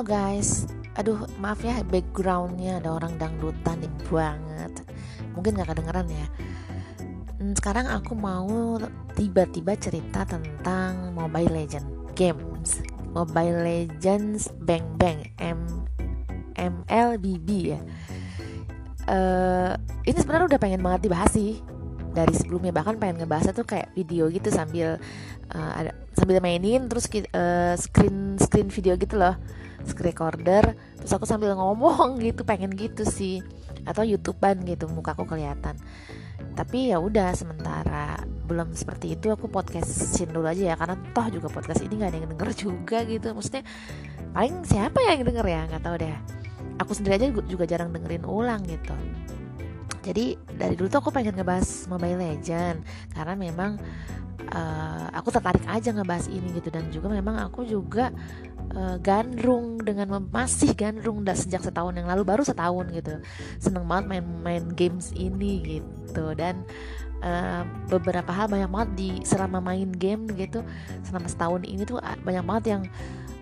Halo guys, aduh maaf ya backgroundnya ada orang dangdutan nih banget. Mungkin gak kedengeran ya. Hmm, Sekarang aku mau tiba-tiba cerita tentang Mobile Legend Games. Mobile Legends Bang Bang M MLBB ya. Uh, Ini sebenarnya udah pengen banget dibahas sih dari sebelumnya. Bahkan pengen ngebahasnya tuh kayak video gitu sambil uh, ada sambil mainin terus uh, screen screen video gitu loh screen recorder terus aku sambil ngomong gitu pengen gitu sih. Atau youtubean gitu mukaku kelihatan. Tapi ya udah sementara belum seperti itu aku podcastin dulu aja ya. Karena toh juga podcast ini nggak ada yang denger juga gitu. Maksudnya paling siapa yang denger ya? Nggak tahu deh. Aku sendiri aja juga jarang dengerin ulang gitu. Jadi dari dulu tuh aku pengen ngebahas Mobile Legend karena memang uh, aku tertarik aja ngebahas ini gitu. Dan juga memang aku juga uh, gandrung dengan masih gandrung udah sejak setahun yang lalu baru setahun gitu. Seneng banget main-main games ini gitu. Dan uh, beberapa hal banyak banget di selama main game gitu selama setahun ini tuh banyak banget yang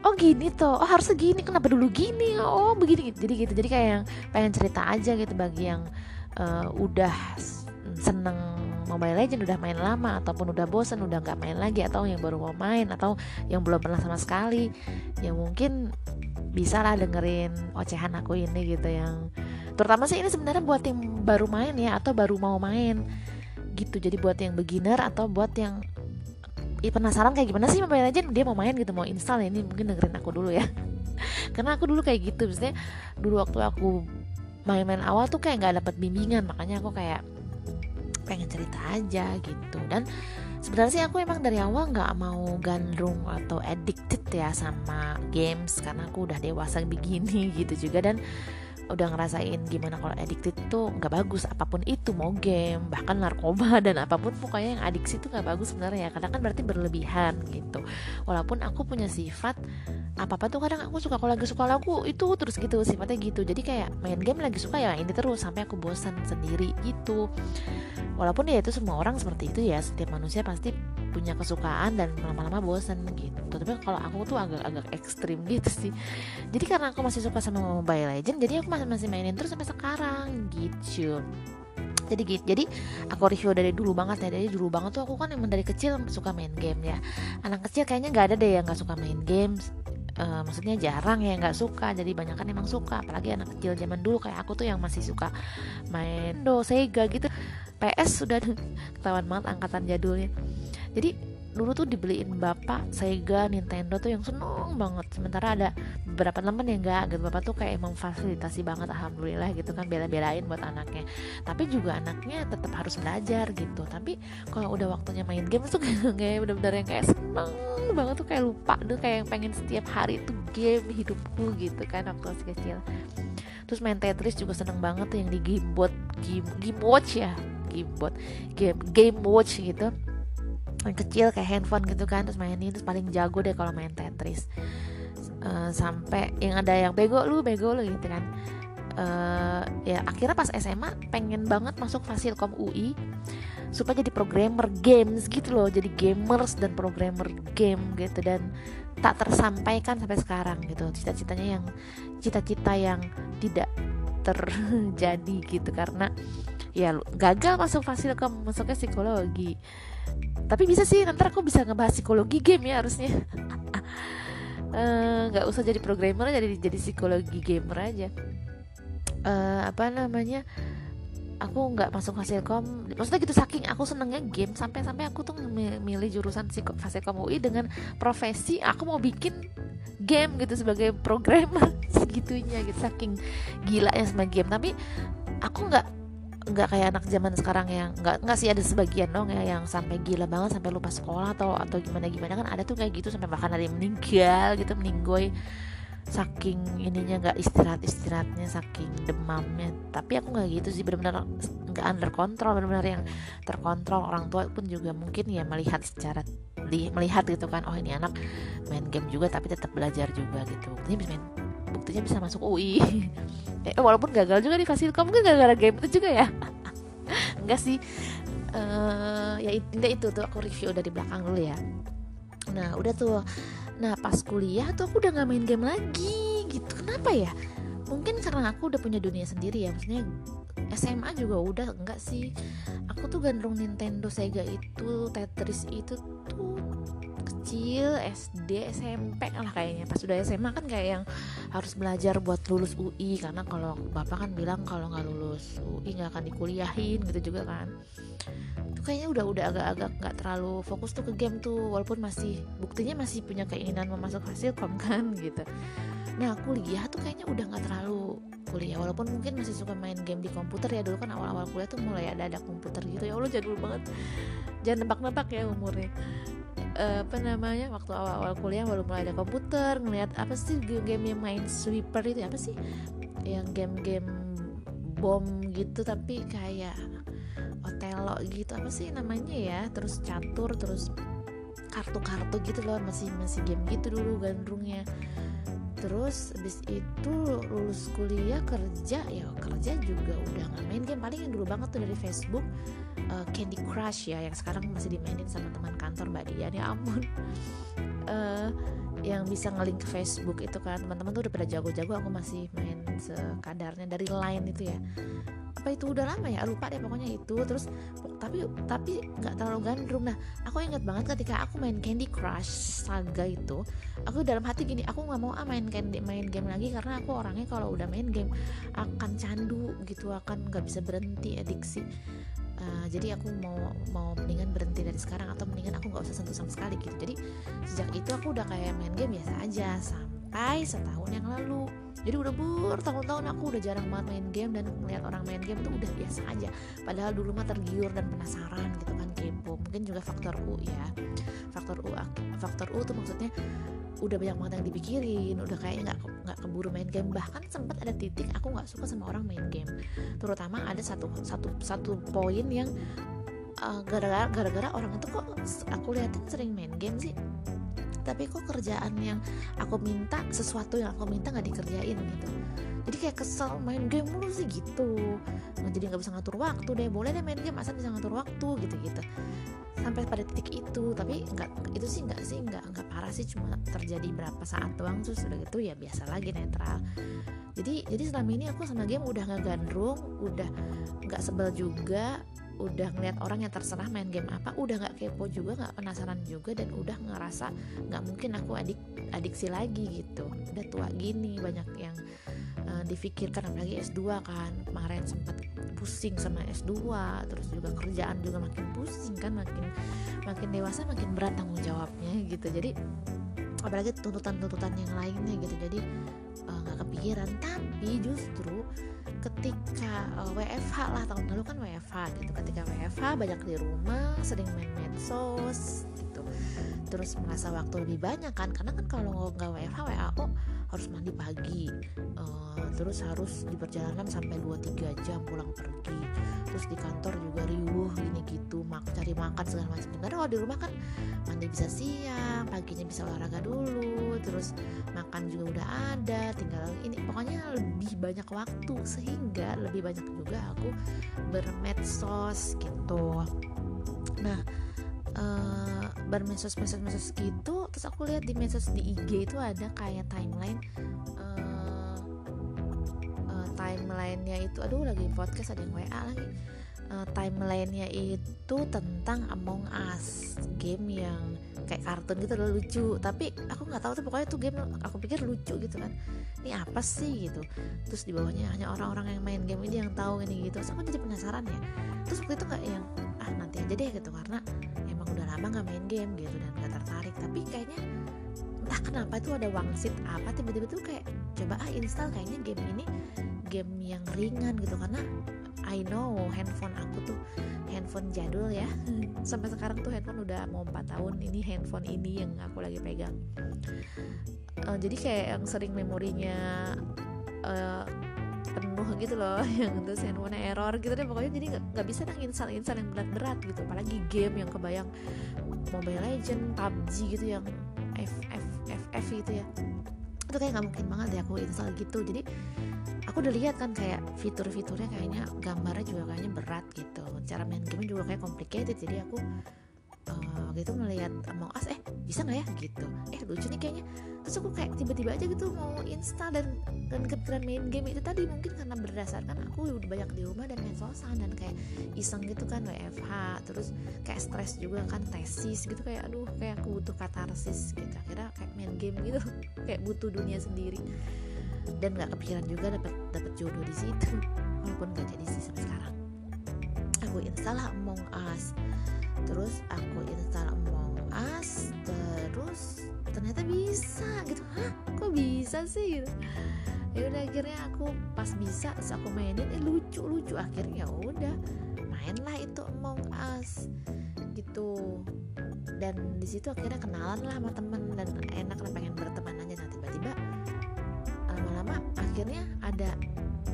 oh gini tuh oh harusnya gini kenapa dulu gini? Oh begini. Jadi gitu. Jadi kayak yang pengen cerita aja gitu bagi yang uh, udah seneng Mobile Legend udah main lama ataupun udah bosen udah nggak main lagi atau yang baru mau main atau yang belum pernah sama sekali ya mungkin bisa lah dengerin ocehan aku ini gitu yang terutama sih ini sebenarnya buat yang baru main ya atau baru mau main gitu. Jadi buat yang beginner atau buat yang ya penasaran kayak gimana sih Mobile Legend dia mau main gitu mau install ya ini mungkin dengerin aku dulu ya. Karena aku dulu kayak gitu maksudnya dulu waktu aku main-main awal tuh kayak nggak dapet bimbingan makanya aku kayak pengen cerita aja gitu. Dan sebenarnya sih aku emang dari awal nggak mau gandrung atau addicted ya sama games karena aku udah dewasa begini gitu juga. Dan udah ngerasain gimana kalau addicted tuh nggak bagus apa pun itu mau game bahkan narkoba dan apa pun pokoknya yang adiksi tuh nggak bagus sebenarnya. Karena kan berarti berlebihan gitu. Walaupun aku punya sifat apa apa tuh kadang aku suka kalau lagi suka lagu itu terus gitu sifatnya gitu. Jadi kayak main game lagi suka ya ini terus sampai aku bosan sendiri gitu. Walaupun ya itu semua orang seperti itu ya setiap manusia pasti punya kesukaan dan lama-lama bosan gitu. Tapi kalau aku tuh agak-agak ekstrim gitu sih. Jadi karena aku masih suka sama Mobile Legend jadi aku masih masih mainin terus sampai sekarang gitu. Jadi gitu jadi aku review dari dulu banget ya dari dulu banget tuh aku kan emang dari kecil suka main game ya. Anak kecil kayaknya nggak ada deh yang nggak suka main games uh, maksudnya jarang ya nggak suka. Jadi banyak kan emang suka. Apalagi anak kecil zaman dulu kayak aku tuh yang masih suka main do Sega gitu PS sudah ketahuan banget angkatan jadulnya. Jadi dulu tuh dibeliin bapak Sega Nintendo tuh yang seneng banget. Sementara ada beberapa temen yang enggak gitu. Bapak tuh kayak emang fasilitasi banget alhamdulillah gitu kan bela-belain buat anaknya. Tapi juga anaknya tetap harus belajar gitu. Tapi kalau udah waktunya main game tuh kayak bener-bener yang kayak seneng banget tuh kayak lupa tuh kayak pengen setiap hari tuh game hidupku gitu kan waktu masih kecil. Terus main Tetris juga seneng banget tuh yang di gamebot game game watch ya gamebot game game watch gitu yang kecil kayak handphone gitu kan terus mainin terus paling jago deh kalau main Tetris. Uh, sampai yang ada yang bego lu bego lu gitu kan. Uh, ya akhirnya pas SMA pengen banget masuk Fasilkom UI supaya jadi programmer games gitu loh jadi gamers dan programmer game gitu dan tak tersampaikan sampai sekarang gitu. Cita-citanya yang cita-cita yang tidak terjadi gitu karena ya gagal masuk fasilkom masuknya psikologi tapi bisa sih nanti aku bisa ngebahas psikologi game ya harusnya. Eh, nggak uh, usah jadi programmer jadi jadi psikologi gamer aja. Uh, apa namanya aku nggak masuk fasilkom maksudnya gitu saking aku senengnya game sampai sampai aku tuh milih jurusan fasilkom UI dengan profesi aku mau bikin game gitu sebagai programmer segitunya gitu saking gila ya sama game. Tapi aku nggak nggak kayak anak zaman sekarang yang nggak nggak sih ada sebagian dong ya yang sampai gila banget sampai lupa sekolah atau atau gimana gimana kan ada tuh kayak gitu sampai bahkan ada yang meninggal gitu meninggoy. Saking ininya nggak istirahat istirahatnya saking demamnya. Tapi aku nggak gitu sih benar-benar nggak under control benar-benar yang terkontrol. Orang tua pun juga mungkin ya melihat secara di melihat gitu kan oh ini anak main game juga tapi tetap belajar juga gitu. Bisa main buktinya bisa masuk UI eh, walaupun gagal juga di Fasilkom mungkin gara-gara game itu juga ya? Enggak sih. Uh, ya intinya itu tuh aku review dari belakang dulu ya. Nah udah tuh. Nah pas kuliah tuh aku udah nggak main game lagi gitu. Kenapa ya? Mungkin karena aku udah punya dunia sendiri ya maksudnya SMA juga udah enggak sih. Aku tuh gandrung Nintendo Sega itu Tetris itu tuh kecil SD SMP lah kayaknya. Pas udah SMA kan kayak yang harus belajar buat lulus UI karena kalau bapak kan bilang kalau nggak lulus UI nggak akan dikuliahin gitu juga kan. Itu kayaknya udah udah agak-agak nggak terlalu fokus tuh ke game tuh. Walaupun masih buktinya masih punya keinginan memasuk hasil kom kan gitu. Nah kuliah tuh kayaknya udah nggak terlalu kuliah. Walaupun mungkin masih suka main game di komputer ya. Dulu kan awal-awal kuliah tuh mulai ada ada komputer gitu. Ya Allah jadul banget. Jangan nebak-nebak ya umurnya uh, apa namanya waktu awal-awal kuliah baru mulai ada komputer ngeliat apa sih game-game yang main sweeper itu apa sih? Yang game-game bom gitu tapi kayak Otelo gitu apa sih namanya ya? Terus catur terus kartu-kartu gitu loh masih masih game gitu dulu gandrungnya terus habis itu lulus kuliah kerja ya kerja juga udah nggak main game. Paling yang dulu banget tuh dari Facebook uh, Candy Crush ya yang sekarang masih dimainin sama teman kantor Mbak Dian ya ampun. Uh, yang bisa ngelink ke Facebook itu kan teman-teman tuh udah pada jago-jago aku masih main sekadarnya dari line itu ya apa itu? Udah lama ya lupa deh pokoknya itu. Terus tapi tapi nggak terlalu gandrung. Nah aku ingat banget ketika aku main Candy Crush Saga itu aku dalam hati gini aku nggak mau ah main candy main game lagi karena aku orangnya kalau udah main game akan candu gitu akan nggak bisa berhenti adiksi. Uh, jadi aku mau mau mendingan berhenti dari sekarang atau mendingan aku nggak usah sentuh sama sekali gitu. Jadi sejak itu aku udah kayak main game biasa aja sampai setahun yang lalu. Jadi udah bertahun-tahun aku udah jarang banget main game dan melihat orang main game tuh udah biasa aja. Padahal dulu mah tergiur dan penasaran gitu kan kepo mungkin juga faktor U ya. Faktor U faktor U tuh maksudnya udah banyak banget yang dipikirin udah kayak nggak nggak keburu main game. Bahkan sempat ada titik aku nggak suka sama orang main game. Terutama ada satu satu satu poin yang uh, gara-gara gara-gara orang itu kok aku liatin sering main game sih tapi kok kerjaan yang aku minta sesuatu yang aku minta nggak dikerjain gitu. Jadi kayak kesel main game mulu sih gitu. Nah, jadi nggak bisa ngatur waktu deh. Boleh deh main game asal bisa ngatur waktu gitu gitu sampai pada titik itu tapi nggak itu sih nggak sih nggak nggak parah sih. Cuma terjadi berapa saat doang terus udah gitu ya biasa lagi netral. Jadi jadi selama ini aku sama game udah nggak gandrung udah nggak sebel juga udah ngeliat orang yang terserah main game apa udah nggak kepo juga nggak penasaran juga dan udah ngerasa nggak mungkin aku adik adiksi lagi gitu. Udah tua gini banyak yang uh, difikirkan apalagi S2 kan. Kemarin sempat pusing sama S2 terus juga kerjaan juga makin pusing kan makin makin dewasa makin berat tanggung jawabnya gitu. Jadi apalagi tuntutan-tuntutan yang lainnya gitu. Jadi eh, nggak uh, kepikiran. Tapi justru ketika uh, eh, WFH lah tahun lalu kan WFH gitu. Ketika WFH banyak di rumah sering main medsos gitu. Terus merasa waktu lebih banyak kan karena kan kalau nggak WFH WAO harus mandi pagi uh, terus harus di perjalanan sampai 2-3 jam pulang pergi. Terus di kantor juga riuh gini gitu mak cari makan segala macam. Karena kalau di rumah kan mandi bisa siang paginya bisa olahraga dulu terus makan juga udah ada tinggal ini. Pokoknya lebih banyak waktu sehingga lebih banyak juga aku bermedsos gitu. Nah uh, bermedsos medsos medsos gitu terus aku lihat di medsos di IG itu ada kayak timeline uh, uh, timelinenya itu aduh lagi podcast ada yang WA lagi. Uh, timelinenya itu tentang Among Us game yang kayak kartun gitu loh lucu. Tapi aku nggak tahu tuh pokoknya tuh game aku pikir lucu gitu kan. Ini apa sih gitu. Terus di bawahnya hanya orang-orang yang main game ini yang tahu ini gitu. Terus aku jadi penasaran ya. Terus waktu itu nggak yang ah nanti aja deh gitu. Karena lama nggak main game gitu dan nggak tertarik. Tapi kayaknya entah kenapa itu ada wangsit apa tiba-tiba tuh kayak coba ah install kayaknya game ini game yang ringan gitu. Karena I know handphone aku tuh handphone jadul ya. Sampai sekarang tuh handphone udah mau 4 tahun ini handphone ini yang aku lagi pegang. Uh, jadi kayak yang sering memorinya uh, penuh gitu loh yang terus handphone error gitu. Deh pokoknya jadi nggak bisa nang install install yang berat-berat gitu. Apalagi game yang kebayang Mobile Legend, PUBG gitu yang FF FF gitu ya. Itu kayak nggak mungkin banget deh aku install gitu. Jadi aku udah lihat kan kayak fitur-fiturnya kayaknya gambarnya juga kayaknya berat gitu. Cara main game juga kayak complicated. Jadi aku uh, waktu itu ngelihat Among Us eh bisa nggak ya? Gitu. Eh lucu nih kayaknya terus aku kayak tiba-tiba aja gitu mau install dan dan kepikiran main game itu tadi mungkin karena berdasarkan aku udah banyak di rumah dan medsosan dan kayak iseng gitu kan WFH terus kayak stres juga kan tesis gitu kayak aduh kayak aku butuh katarsis gitu. Akhirnya kayak main game gitu kayak butuh dunia sendiri. Dan nggak kepikiran juga dapat dapat jodoh di situ walaupun gak jadi sih sampai sekarang. Aku install Among Us. Terus aku install Among terus ternyata bisa gitu. Hah? Kok bisa sih gitu? Ya udah akhirnya aku pas bisa terus aku mainin eh lucu lucu. Akhirnya ya udah mainlah itu Among Us gitu. Dan di situ akhirnya kenalan lah sama temen dan enak lah pengen berteman aja. Nah tiba-tiba lama-lama akhirnya ada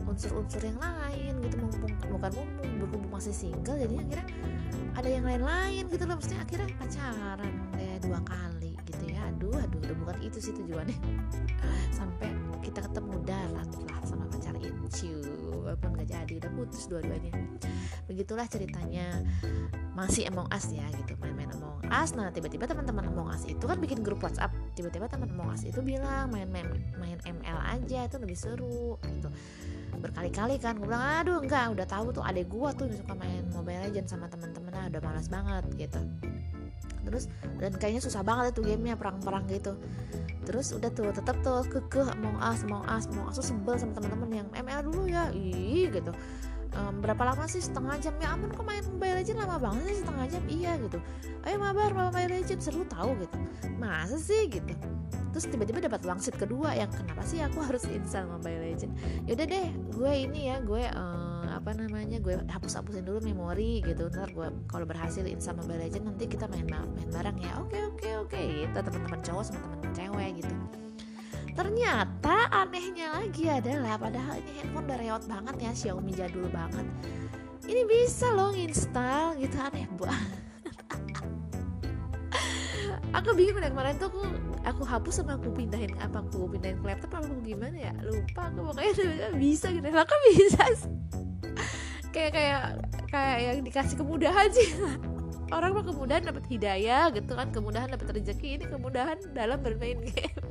unsur-unsur yang lain gitu mumpung bukan mumpung berhubung masih single jadi akhirnya ada yang lain-lain gitu loh maksudnya akhirnya pacaran kayak dua kali gitu ya. Aduh aduh udah bukan itu sih tujuannya. Sampai kita ketemu darat lah sama pacar Incu walaupun gak jadi udah putus dua-duanya. Begitulah ceritanya. Masih Among Us ya gitu main-main Among Us. Nah tiba-tiba teman-teman Among Us itu kan bikin grup WhatsApp. Tiba-tiba teman Among Us itu bilang main-main main ML aja itu lebih seru gitu berkali-kali kan. Gue bilang aduh enggak udah tahu tuh adek gue tuh suka main Mobile Legends sama temen-temen ah udah malas banget gitu. Terus dan kayaknya susah banget itu gamenya perang-perang gitu. Terus udah tuh tetap tuh kekeh mau as mau as mau as tuh sebel sama teman-teman yang ML dulu ya. Ih gitu um, berapa lama sih? Setengah jam. Ya ampun kok main Mobile Legends? Lama banget sih setengah jam. Iya gitu. Ayo mabar Mobile Legends. Seru tahu gitu. Masa sih gitu. Terus tiba-tiba dapat wangsit kedua yang kenapa sih aku harus install Mobile Legends? Yaudah deh gue ini ya gue um, apa namanya gue hapus hapusin dulu memori gitu. Ntar gue kalau berhasil install Mobile Legends nanti kita main main bareng ya. Oke oke oke. Gitu teman-teman cowok sama teman cewek gitu ternyata anehnya lagi adalah padahal ini handphone udah reot banget ya Xiaomi jadul banget. Ini bisa loh install gitu aneh banget. Aku bingung dari kemarin tuh aku aku hapus sama aku pindahin apa aku pindahin ke laptop apa aku gimana ya? Lupa aku pokoknya bisa gitu. Lah kan bisa kayak kayak kayak yang dikasih kemudahan sih. Orang mah kemudahan dapat hidayah gitu kan kemudahan dapat rezeki ini kemudahan dalam bermain game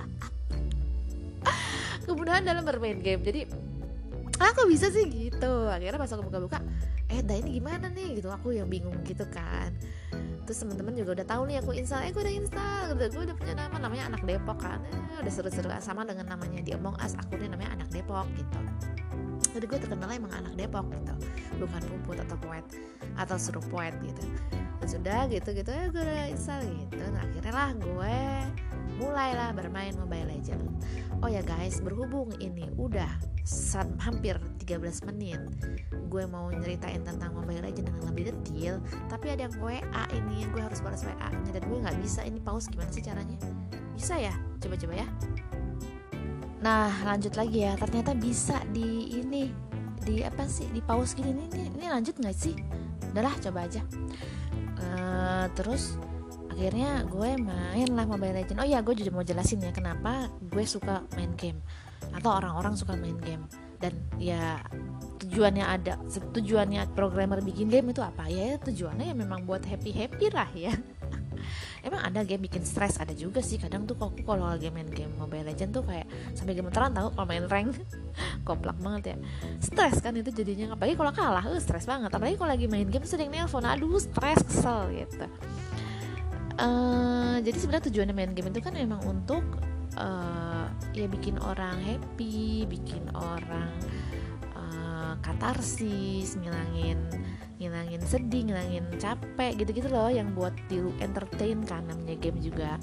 kemudahan dalam bermain game. Jadi aku bisa sih? Gitu. Akhirnya pas aku buka-buka eh dah ini gimana nih? Gitu. Aku yang bingung gitu kan. Terus teman-teman juga udah tahu nih aku install. Eh gue udah install. Gue udah punya nama namanya anak Depok kan. Eh, udah seru-seru. Sama dengan namanya di Among Us. Akunnya namanya anak Depok gitu. Jadi gue terkenal emang anak Depok gitu. Bukan puput atau poet atau suruh poet gitu. Dan sudah gitu gitu. Ya gue udah install gitu. Nah akhirnya lah gue mulailah bermain Mobile Legends oh ya guys berhubung ini udah hampir 13 menit gue mau nyeritain tentang Mobile Legends dengan lebih detail tapi ada yang WA ini gue harus balas WA nya dan gue nggak bisa. Ini pause gimana sih caranya? Bisa ya? Coba-coba ya. Nah lanjut lagi ya. Ternyata bisa di ini di apa sih? Di pause gini. Ini ini, lanjut nggak sih? Udahlah coba aja. Uh, terus akhirnya gue main lah Mobile Legends. Oh ya gue juga mau jelasin ya kenapa gue suka main game atau orang-orang suka main game. Dan ya tujuannya ada tujuannya programmer bikin game itu apa? Ya tujuannya ya memang buat happy happy lah ya. Emang ada game bikin stres ada juga sih. Kadang tuh aku kalau lagi main game Mobile Legend tuh kayak sampai gemeteran tahu kalau main rank. Koplak banget ya. Stres kan itu jadinya. Apalagi kalau kalah uh, stres banget. Apalagi kalau lagi main game sering nelpon. Aduh stres kesel gitu uh, jadi sebenarnya tujuannya main game itu kan memang untuk uh, ya bikin orang happy bikin orang uh, katarsis ngilangin ngilangin sedih ngilangin capek gitu-gitu loh yang buat di entertain kan namanya game juga.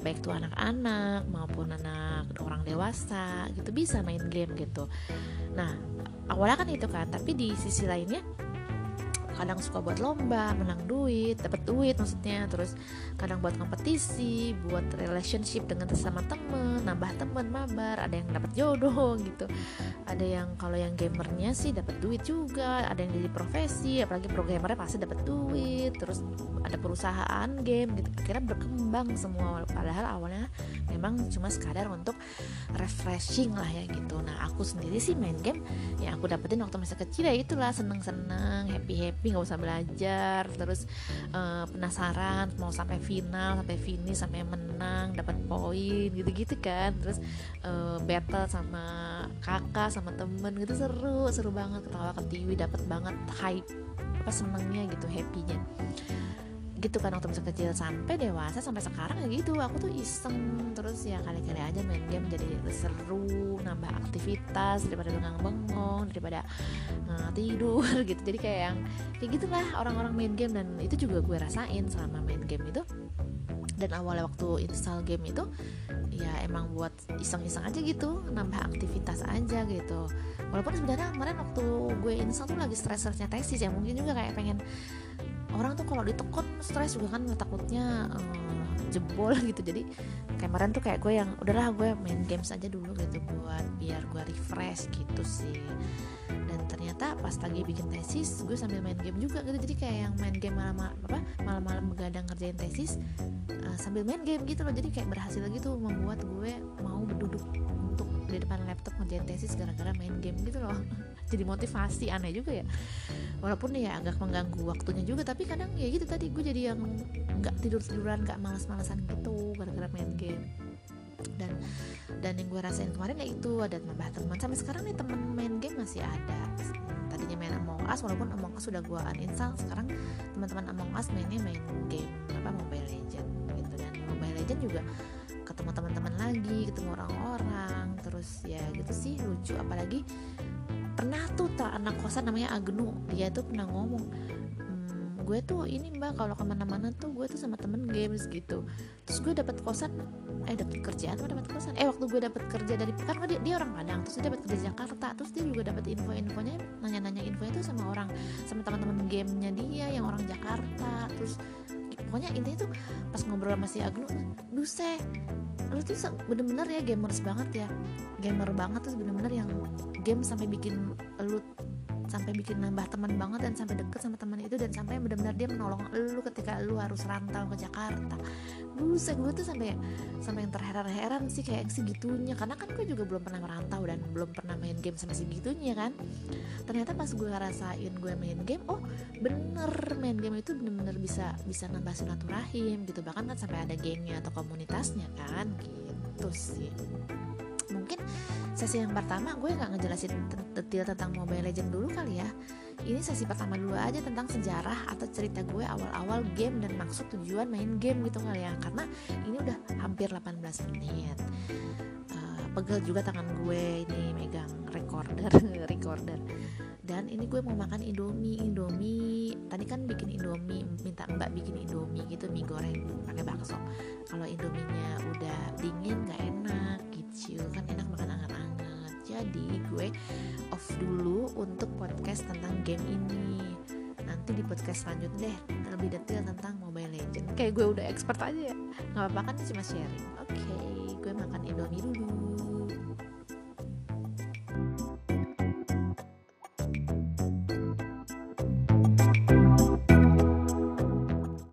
Baik tuh anak-anak maupun anak orang dewasa gitu bisa main game gitu. Nah awalnya kan itu kan tapi di sisi lainnya kadang suka buat lomba menang duit dapat duit maksudnya. Terus kadang buat kompetisi buat relationship dengan sesama temen nambah temen mabar ada yang dapat jodoh gitu. Ada yang kalau yang gamernya sih dapat duit juga ada yang jadi profesi apalagi programmernya pasti dapat duit. Terus ada perusahaan game gitu akhirnya berkembang semua padahal awalnya memang cuma sekadar untuk refreshing lah ya gitu. Nah aku sendiri sih main game yang aku dapetin waktu masa kecil ya itulah seneng seneng happy happy nggak usah belajar terus uh, penasaran mau sampai final sampai finish sampai menang dapat poin gitu-gitu kan. Terus uh, battle sama kakak sama temen gitu seru seru banget ketawa ketiwi dapat banget hype apa senengnya gitu happynya gitu kan waktu masih kecil sampai dewasa sampai sekarang ya gitu. Aku tuh iseng terus ya kali-kali aja main game jadi seru nambah aktivitas daripada bengang-bengong daripada uh, tidur gitu. Jadi kayak yang kayak gitulah orang-orang main game dan itu juga gue rasain selama main game itu. Dan awalnya waktu install game itu ya emang buat iseng-iseng aja gitu nambah aktivitas aja gitu. Walaupun sebenarnya kemarin waktu gue install tuh lagi stress-stressnya tesis ya mungkin juga kayak pengen orang tuh kalau ditekun stres juga kan takutnya um, jebol gitu. Jadi kemarin tuh kayak gue yang udahlah gue main games aja dulu gitu buat biar gue refresh gitu sih. Dan ternyata pas lagi bikin tesis gue sambil main game juga gitu. Jadi kayak yang main game malam apa malam-malam begadang ngerjain tesis uh, sambil main game gitu loh. Jadi kayak berhasil gitu membuat gue mau berduduk untuk di depan laptop ngerjain tesis gara-gara main game gitu loh jadi motivasi aneh juga ya. Walaupun ya agak mengganggu waktunya juga tapi kadang ya gitu tadi gue jadi yang nggak tidur tiduran nggak malas-malasan gitu gara-gara main game. Dan dan yang gue rasain kemarin ya itu ada nambah teman. Sampai sekarang nih temen main game masih ada. Tadinya main Among Us walaupun Among Us sudah gue uninstall sekarang teman-teman Among Us mainnya main game apa Mobile Legend gitu. Dan Mobile Legend juga ketemu teman-teman lagi ketemu orang-orang terus ya gitu sih lucu. Apalagi pernah tuh tak anak kosan namanya Agnu. Dia tuh pernah ngomong mmm, gue tuh ini mbak kalau ke mana-mana tuh gue tuh sama temen games gitu. Terus gue dapat kosan eh dapat kerjaan dapat kosan? Eh waktu gue dapat kerja dari kan dia, dia orang Padang terus dia dapat kerja Jakarta terus dia juga dapat info-infonya nanya-nanya infonya tuh sama orang sama teman-teman gamenya dia yang orang Jakarta terus pokoknya intinya tuh pas ngobrol sama si Agnu Duse lu tuh bener-bener ya gamers banget ya. Gamer banget tuh bener-bener yang game sampai bikin lu sampai bikin nambah teman banget dan sampai deket sama teman itu dan sampai benar-benar dia menolong lu ketika lu harus rantau ke Jakarta. Buset gue tuh sampai sampai yang terheran-heran sih kayak segitunya. Karena kan gue juga belum pernah merantau dan belum pernah main game sampai segitunya kan. Ternyata pas gue rasain gue main game oh bener main game itu bener-bener bisa bisa nambah silaturahim gitu. Bahkan kan sampai ada gengnya atau komunitasnya kan gitu sih mungkin sesi yang pertama gue nggak ngejelasin detail tentang Mobile Legend dulu kali ya. Ini sesi pertama dulu aja tentang sejarah atau cerita gue awal-awal game dan maksud tujuan main game gitu kali ya. Karena ini udah hampir 18 menit pegel juga tangan gue ini megang recorder recorder. Dan ini gue mau makan indomie indomie. Tadi kan bikin indomie minta mbak bikin indomie gitu mie goreng pakai bakso. Kalau indominya udah dingin nggak enak gitu kan enak makan anget-anget jadi gue off dulu untuk podcast tentang game ini. Nanti di podcast selanjutnya deh lebih detail tentang Mobile Legend kayak gue udah expert aja ya. Nggak apa-apa kan cuma sharing. Oke okay, gue makan indomie dulu